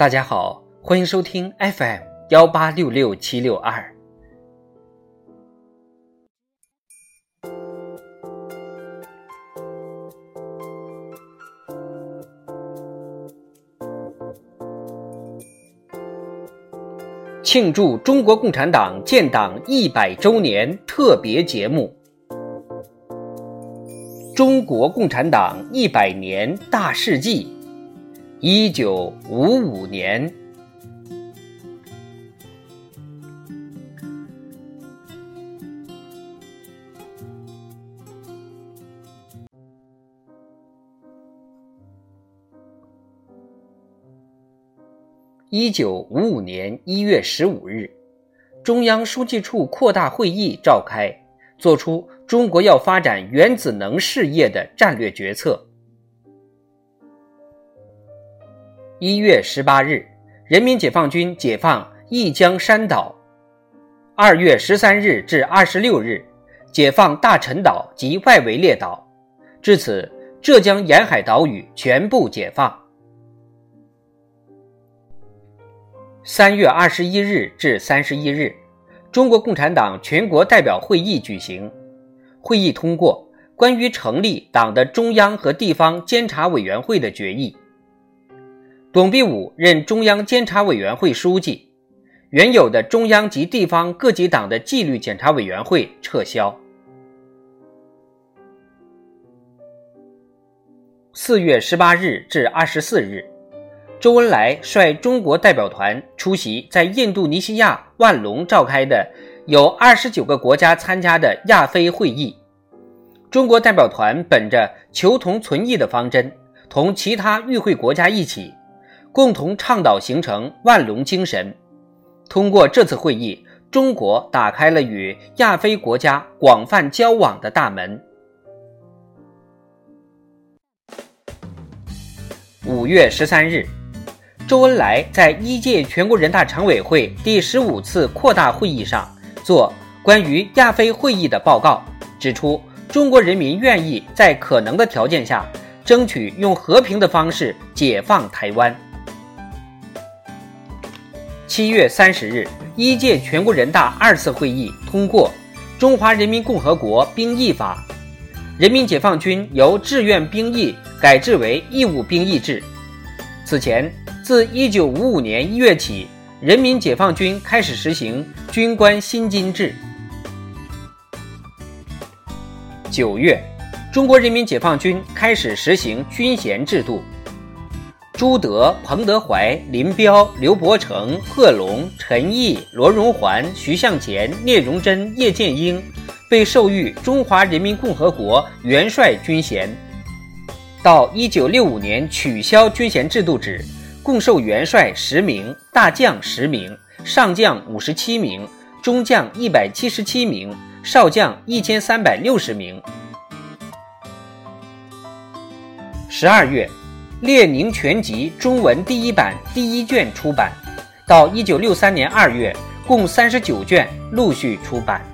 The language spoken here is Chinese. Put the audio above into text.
大家好，欢迎收听 FM 幺八六六七六二。庆祝中国共产党建党一百周年特别节目《中国共产党一百年大事记》。一九五五年，一九五五年一月十五日，中央书记处扩大会议召开，作出中国要发展原子能事业的战略决策。一月十八日，人民解放军解放一江山岛；二月十三日至二十六日，解放大陈岛及外围列岛。至此，浙江沿海岛屿全部解放。三月二十一日至三十一日，中国共产党全国代表会议举行，会议通过关于成立党的中央和地方监察委员会的决议。董必武任中央监察委员会书记，原有的中央及地方各级党的纪律检查委员会撤销。四月十八日至二十四日，周恩来率中国代表团出席在印度尼西亚万隆召开的有二十九个国家参加的亚非会议。中国代表团本着求同存异的方针，同其他与会国家一起。共同倡导形成万隆精神。通过这次会议，中国打开了与亚非国家广泛交往的大门。五月十三日，周恩来在一届全国人大常委会第十五次扩大会议上作关于亚非会议的报告，指出中国人民愿意在可能的条件下，争取用和平的方式解放台湾。七月三十日，一届全国人大二次会议通过《中华人民共和国兵役法》，人民解放军由志愿兵役改制为义务兵役制。此前，自一九五五年一月起，人民解放军开始实行军官薪金制。九月，中国人民解放军开始实行军衔制度。朱德、彭德怀、林彪、刘伯承、贺龙、陈毅、罗荣桓、徐向前、聂荣臻、叶剑英被授予中华人民共和国元帅军衔。到一九六五年取消军衔制度止，共授元帅十名，大将十名，上将五十七名，中将一百七十七名，少将一千三百六十名。十二月。《列宁全集》中文第一版第一卷出版，到一九六三年二月，共三十九卷陆续出版。